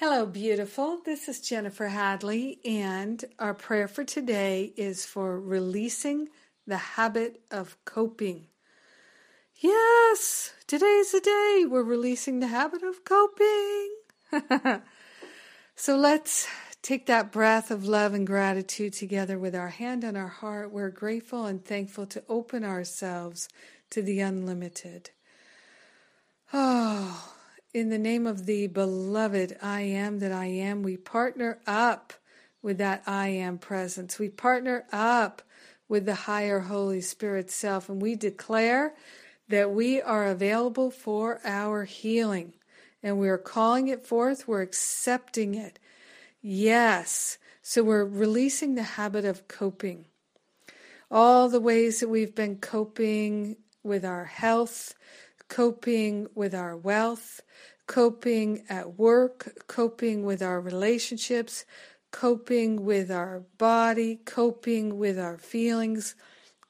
Hello, beautiful. This is Jennifer Hadley, and our prayer for today is for releasing the habit of coping. Yes, today's the day we're releasing the habit of coping. so let's take that breath of love and gratitude together with our hand on our heart. We're grateful and thankful to open ourselves to the unlimited. Oh, in the name of the beloved I am that I am, we partner up with that I am presence. We partner up with the higher Holy Spirit self, and we declare that we are available for our healing. And we're calling it forth, we're accepting it. Yes. So we're releasing the habit of coping. All the ways that we've been coping with our health, coping with our wealth, coping at work, coping with our relationships, coping with our body, coping with our feelings.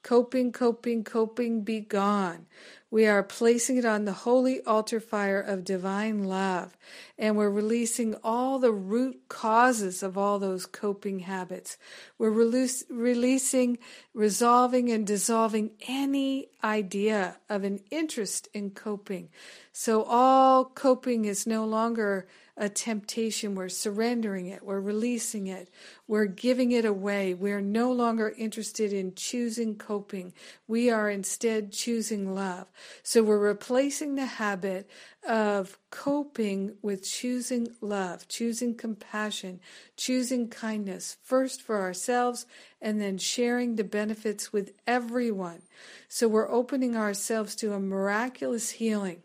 Coping, coping, coping, be gone. We are placing it on the holy altar fire of divine love, and we're releasing all the root causes of all those coping habits. We're release, releasing, resolving, and dissolving any idea of an interest in coping. So all coping is no longer a temptation. We're surrendering it. We're releasing it. We're giving it away. We're no longer interested in choosing coping. We are instead choosing love. So we're replacing the habit of coping with choosing love, choosing compassion, choosing kindness, first for ourselves and then sharing the benefits with everyone. So we're opening ourselves to a miraculous healing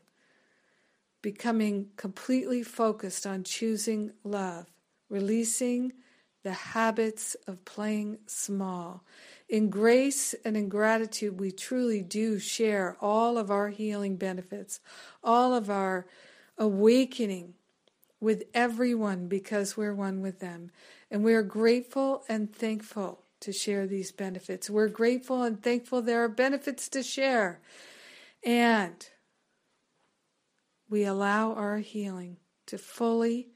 becoming completely focused on choosing love, releasing the habits of playing small. In grace and in gratitude, we truly do share all of our healing benefits, all of our awakening with everyone because we're one with them. And we are grateful and thankful to share these benefits. We're grateful and thankful there are benefits to share. And we allow our healing to fully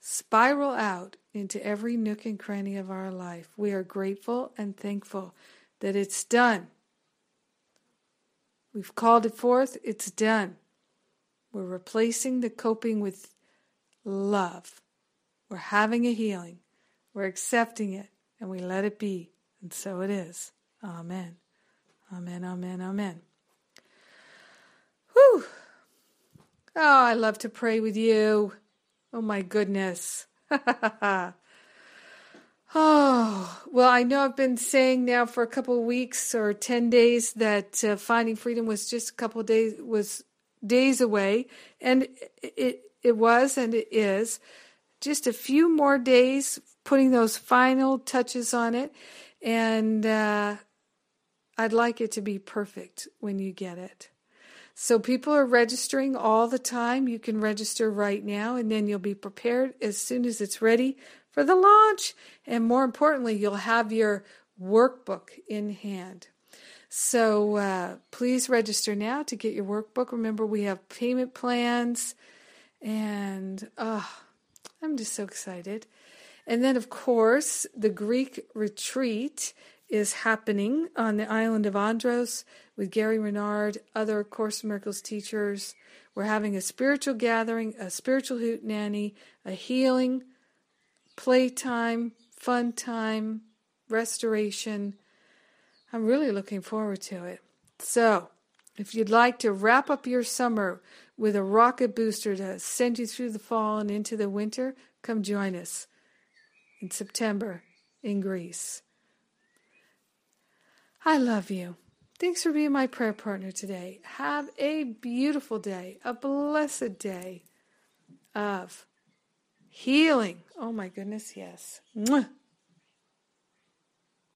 spiral out into every nook and cranny of our life. We are grateful and thankful that it's done. We've called it forth, it's done. We're replacing the coping with love. We're having a healing. We're accepting it, and we let it be. And so it is. Amen. Amen, amen, amen. Whew. Oh, I love to pray with you. Oh my goodness. oh, well, I know I've been saying now for a couple weeks or 10 days that uh, finding freedom was just a couple of days was days away and it it was and it is just a few more days putting those final touches on it and uh, I'd like it to be perfect when you get it. So people are registering all the time. You can register right now and then you'll be prepared as soon as it's ready for the launch. And more importantly, you'll have your workbook in hand. So uh, please register now to get your workbook. Remember, we have payment plans, and oh, I'm just so excited. And then, of course, the Greek retreat is happening on the island of Andros with Gary Renard, other Course Miracles teachers. We're having a spiritual gathering, a spiritual hoot nanny, a healing, playtime, fun time, restoration. I'm really looking forward to it. So, if you'd like to wrap up your summer with a rocket booster to send you through the fall and into the winter, come join us in September in Greece. I love you. Thanks for being my prayer partner today. Have a beautiful day, a blessed day of healing. Oh my goodness, yes. Mwah.